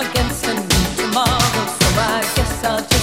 against a new tomorrow. So I guess I'll just.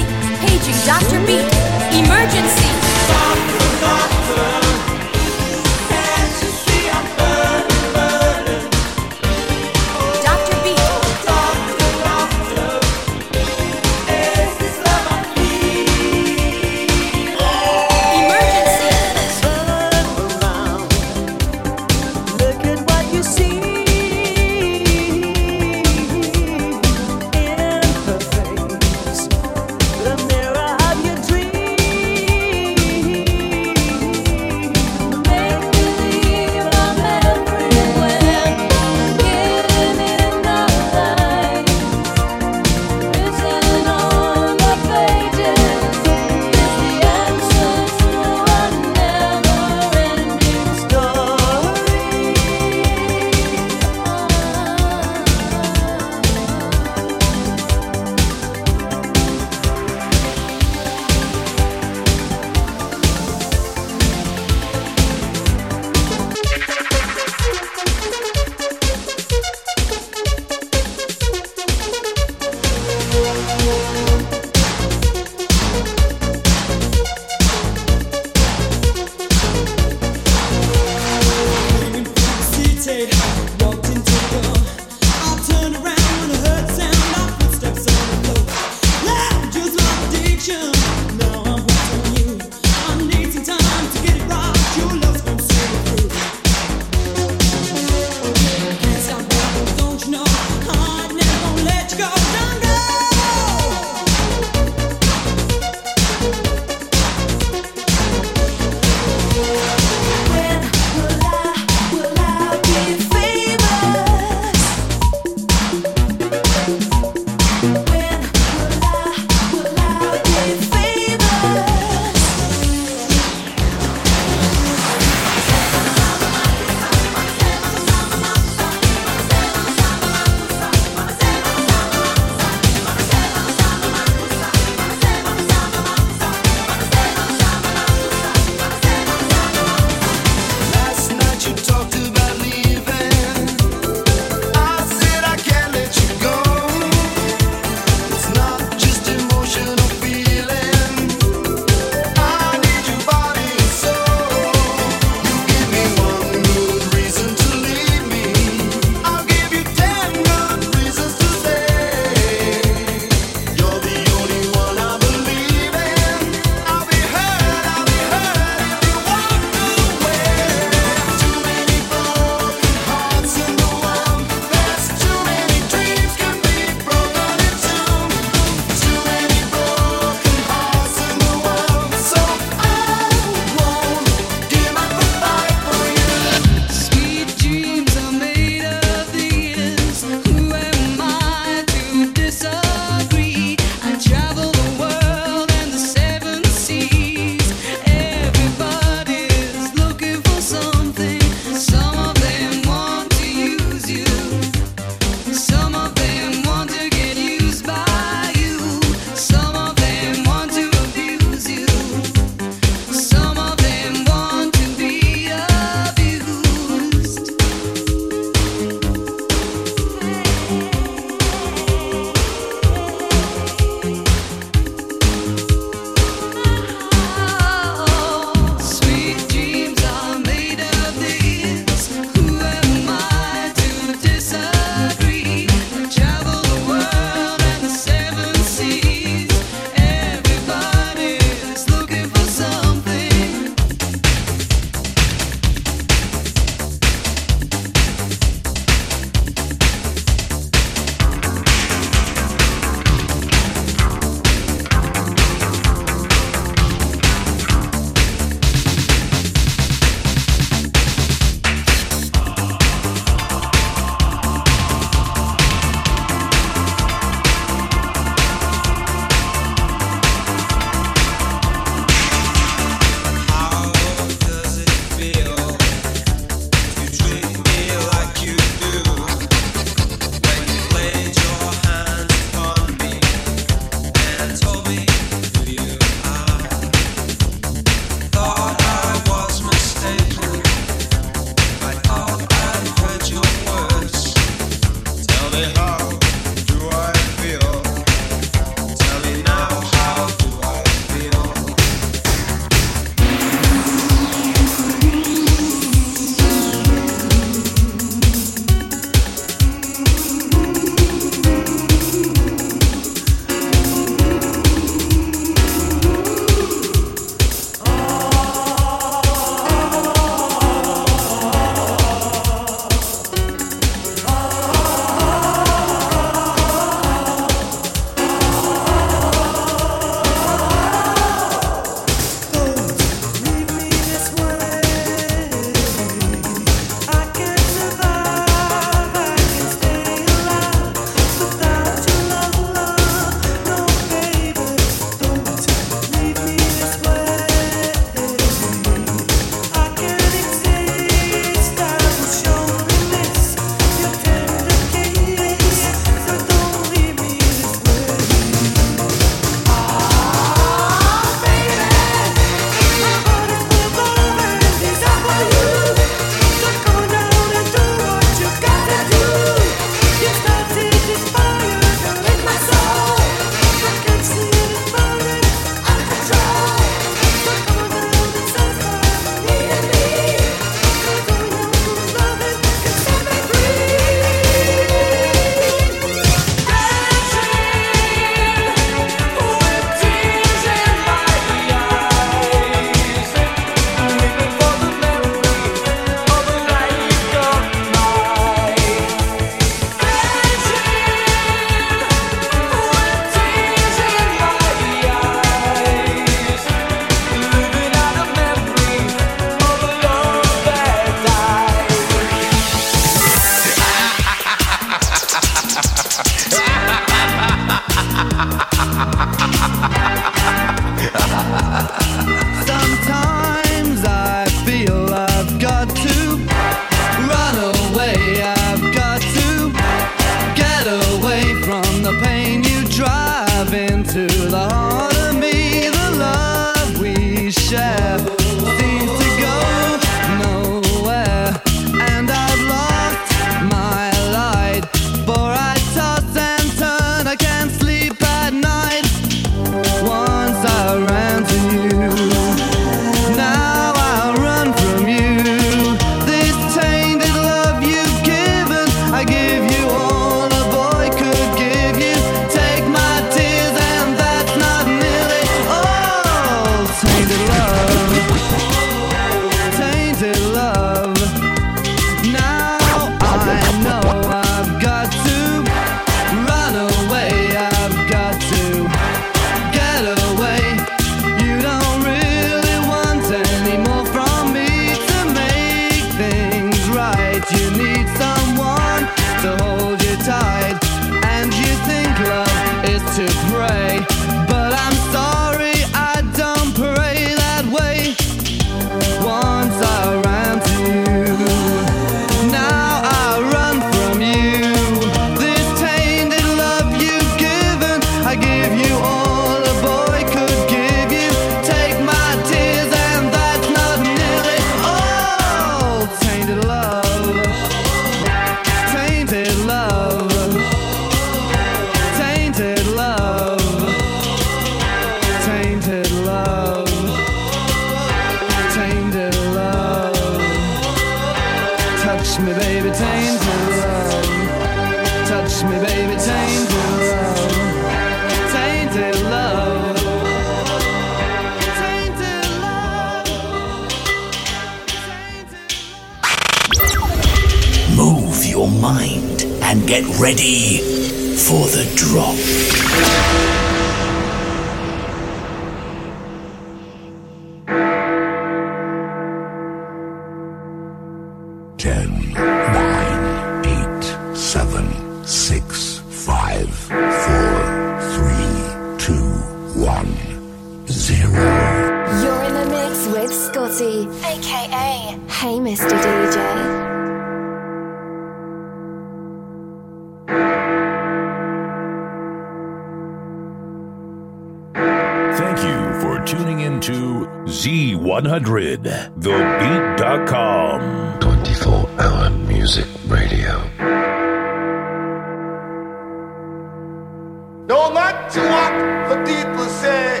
to what the people say.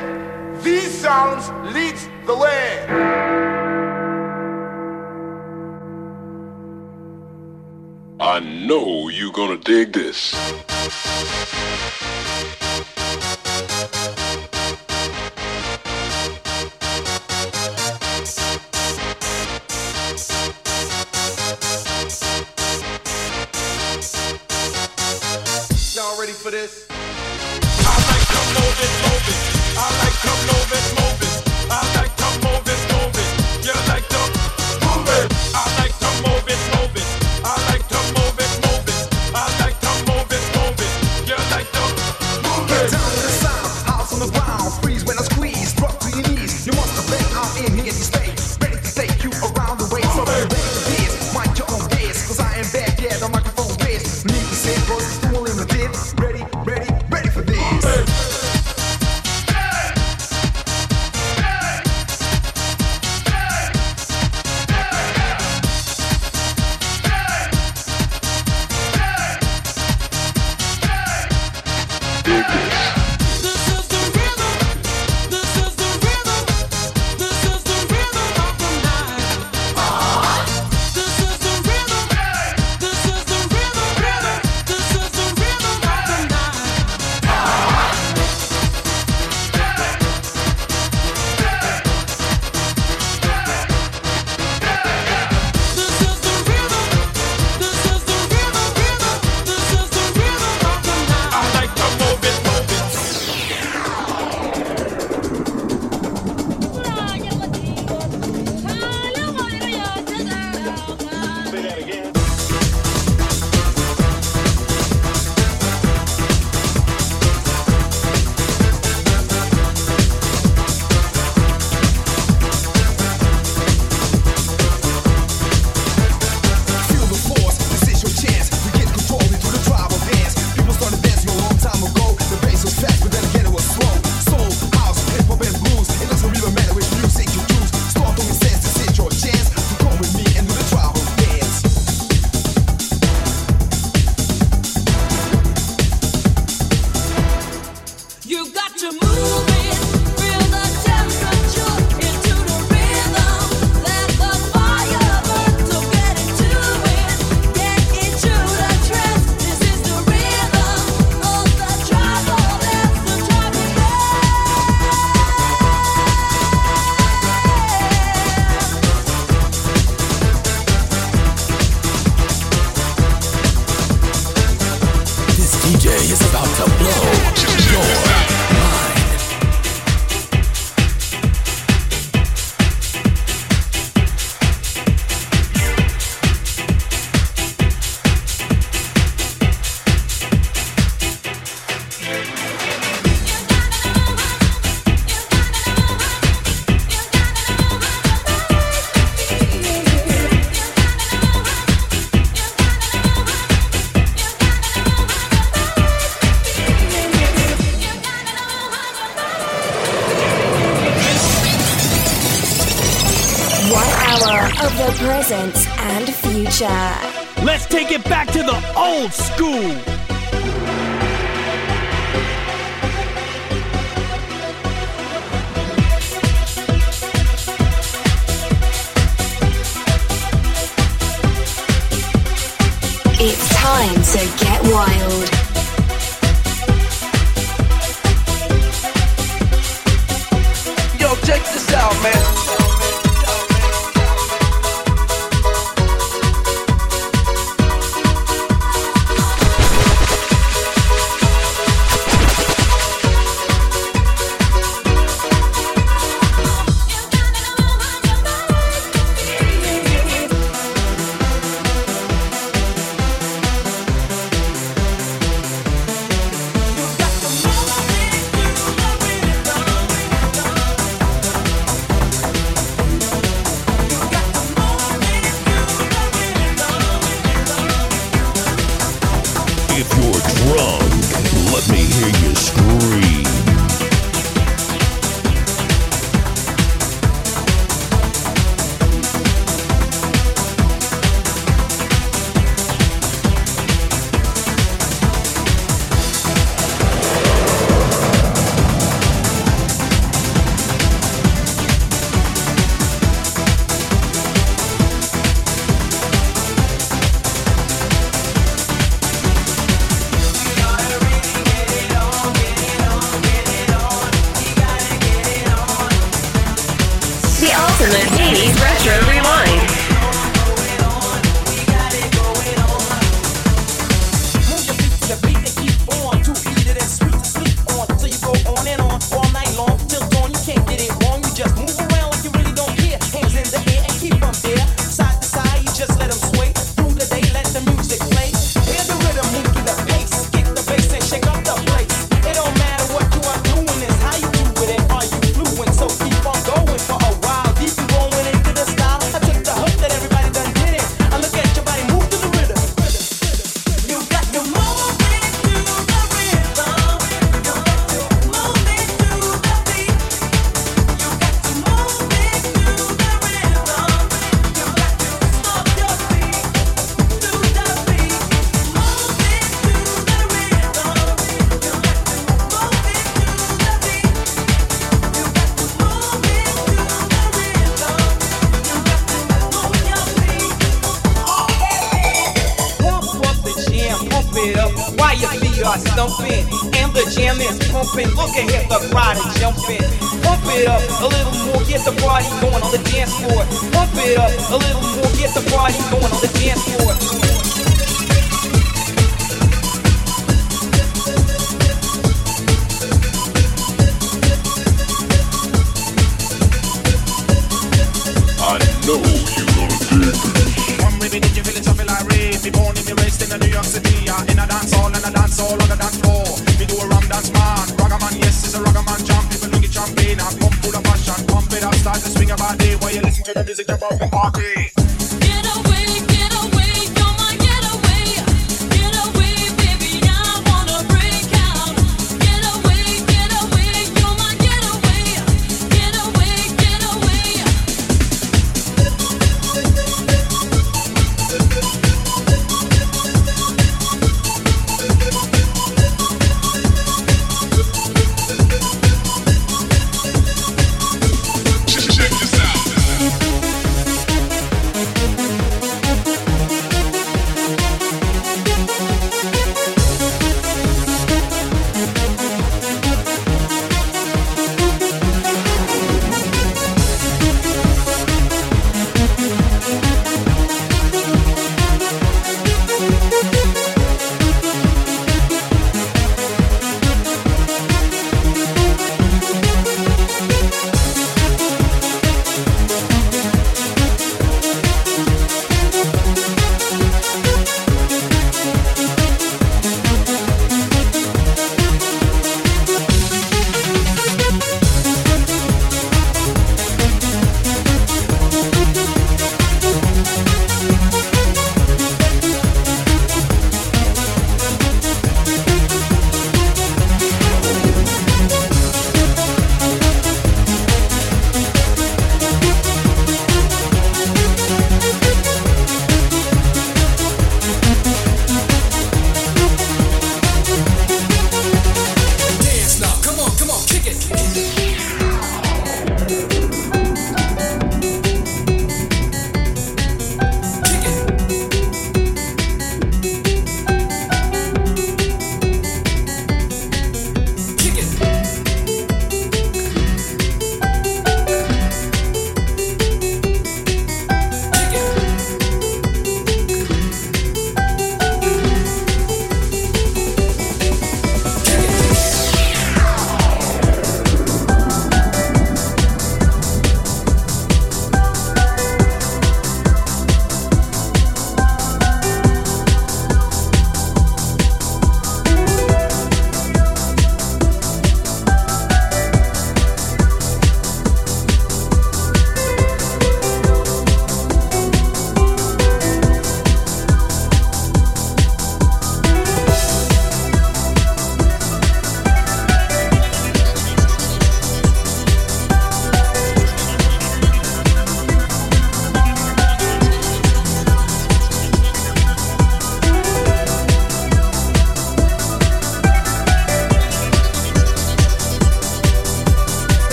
These sounds leads the way. I know you're gonna dig this.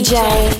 DJ.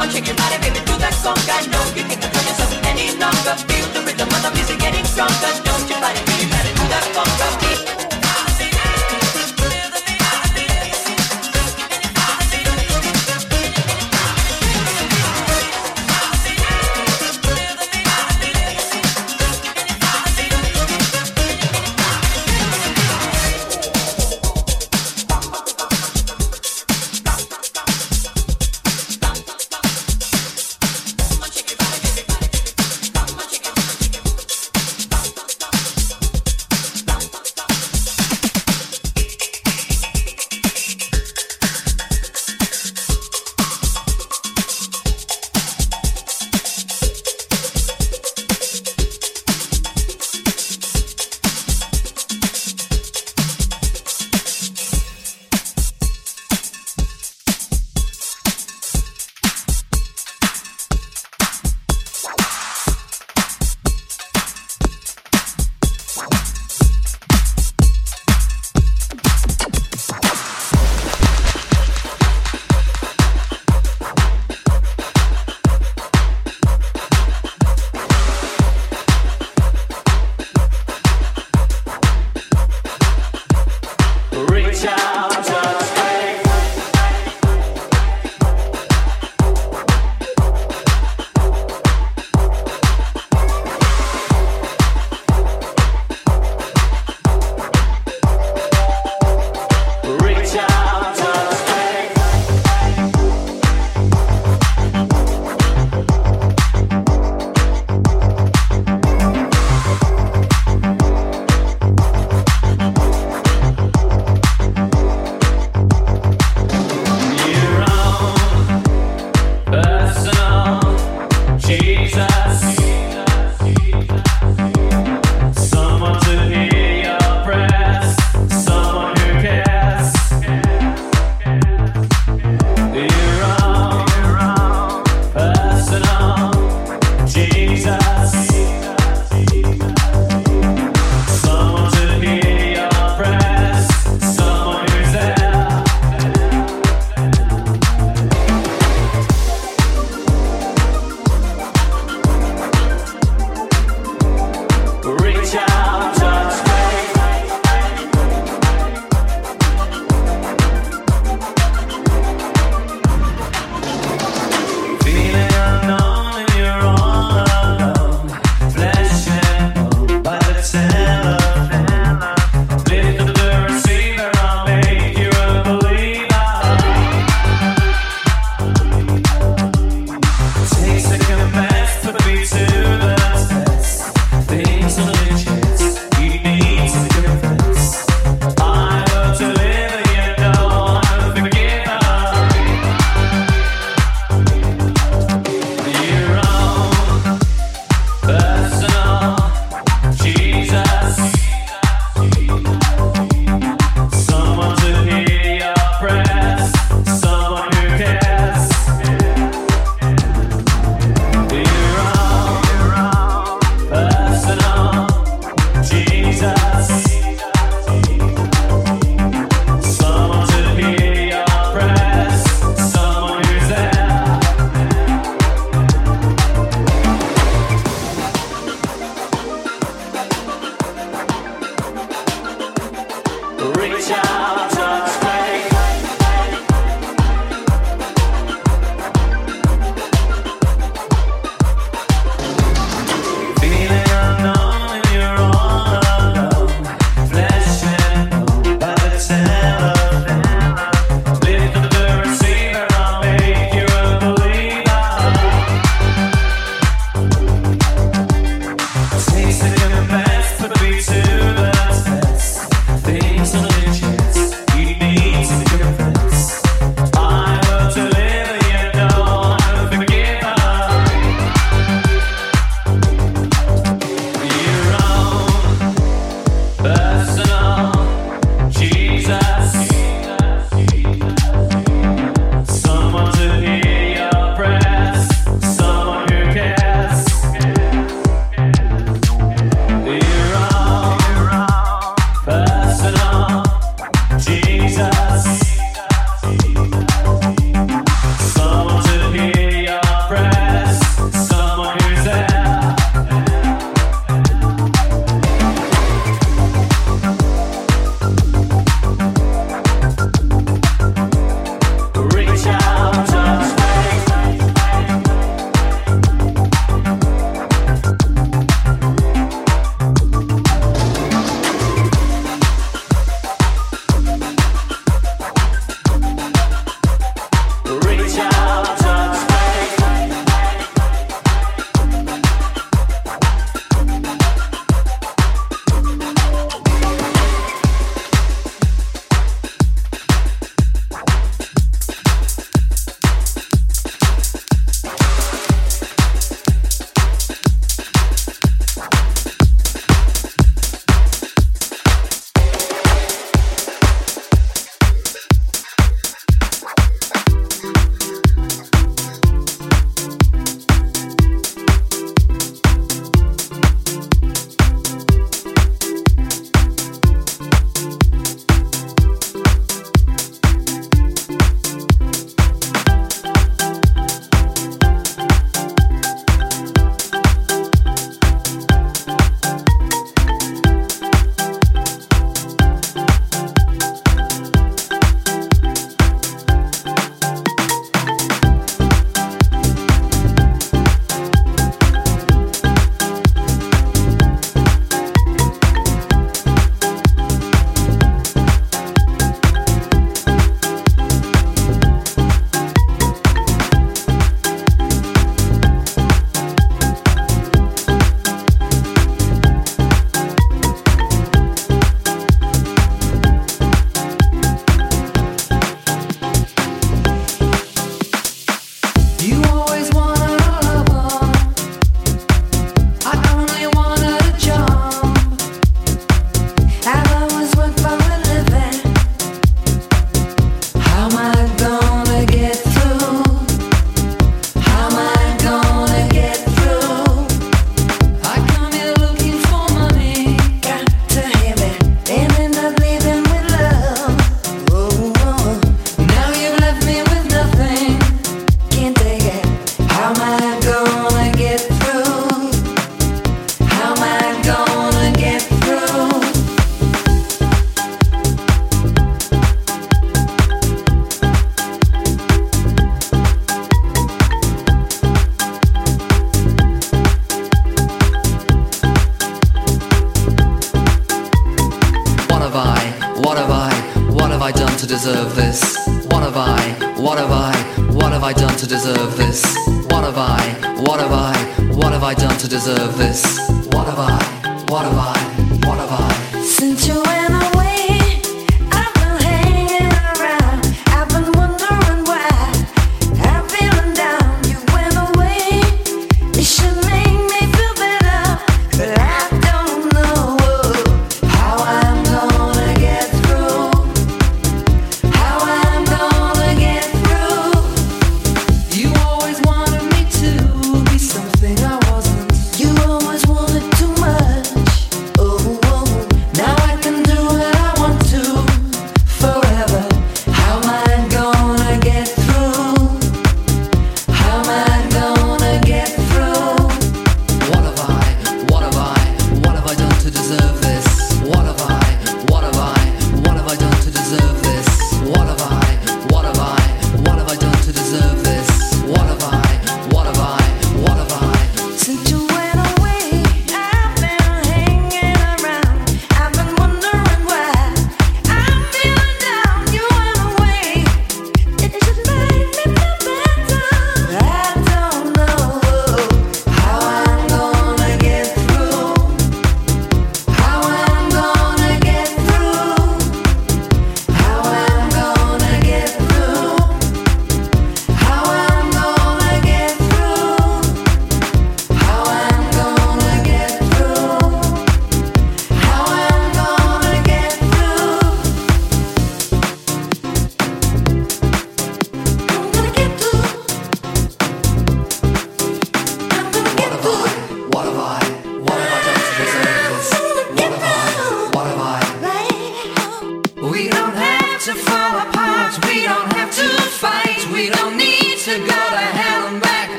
on, shake your body, baby, do that conga. You I'm gonna any longer. Feel the rhythm of the music getting stronger. No.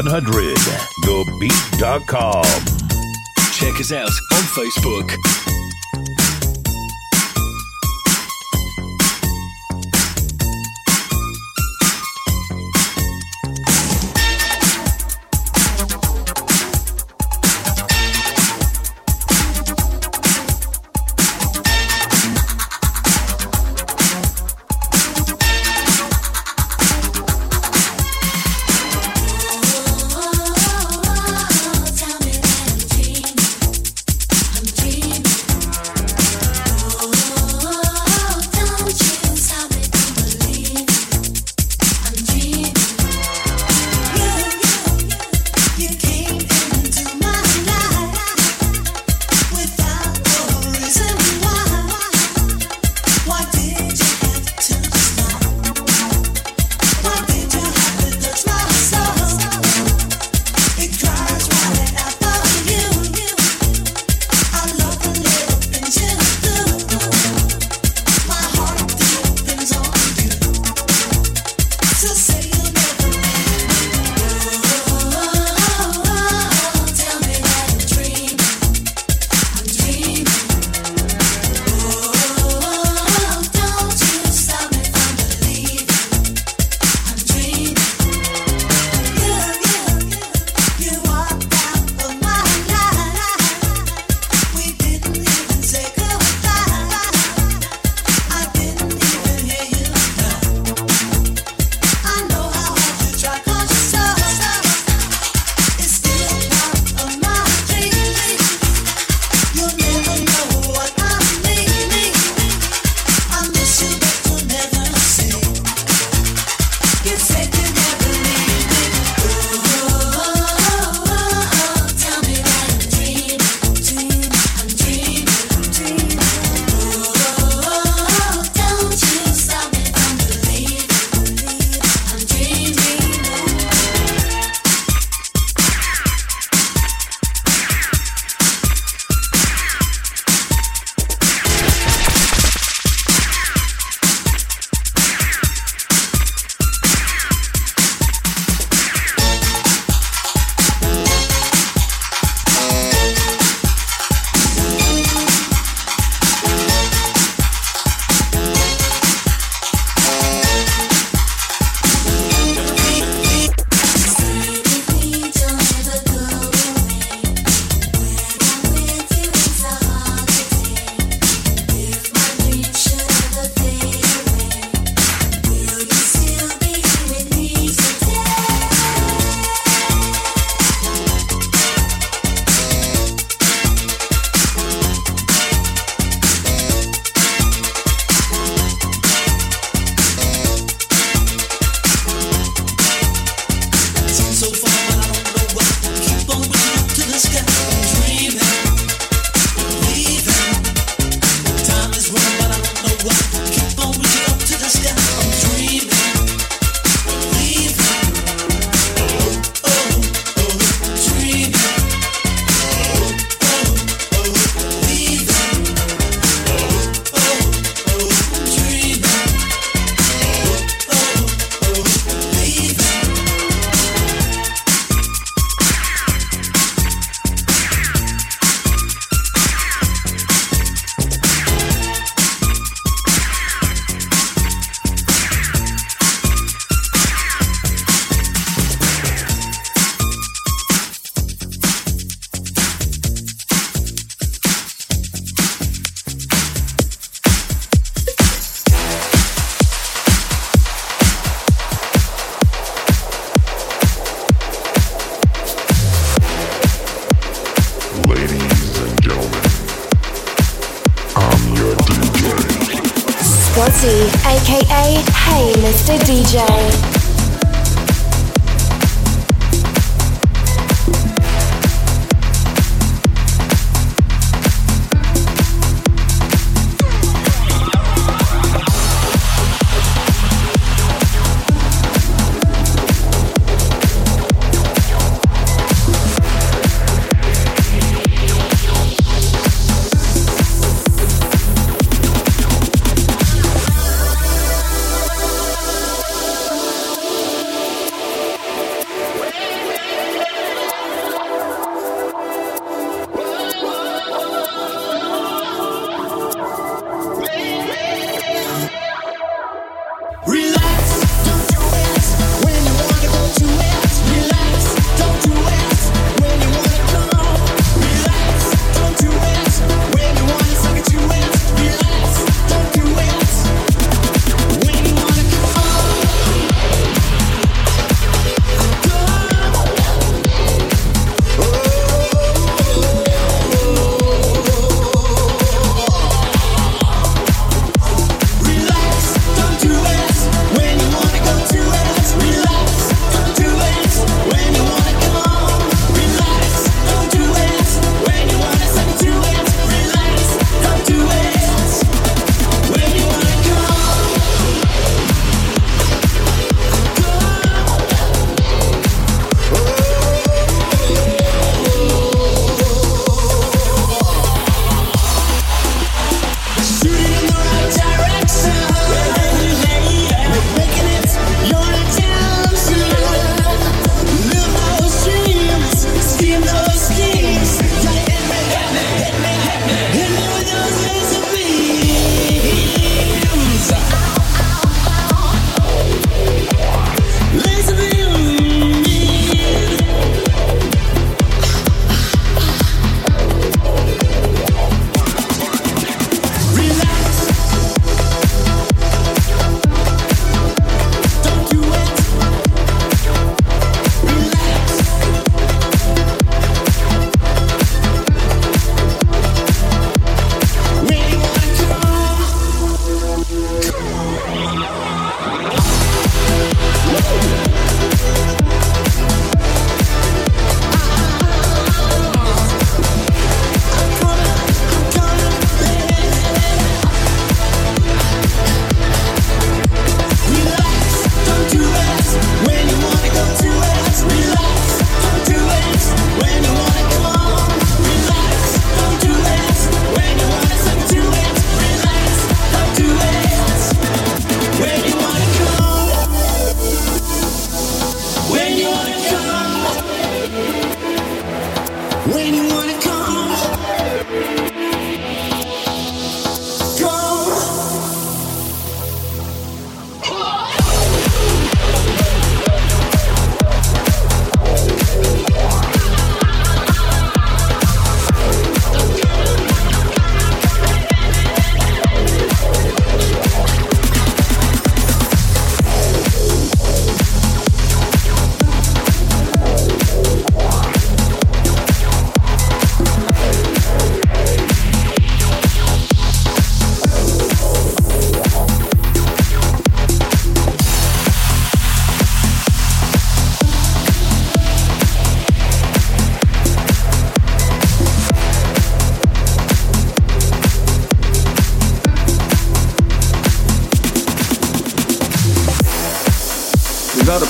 Z100, thebeat.com. Check us out on Facebook.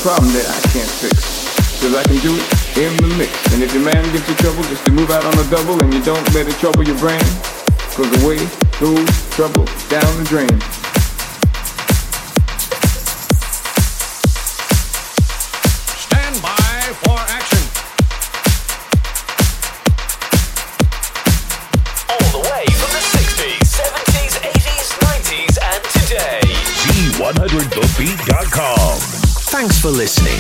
Problem that I can't fix. Cause I can do it in the mix. And if your man gives you trouble, just to move out on a double and you don't let it trouble your brain. Cause away goes trouble down the drain. For listening.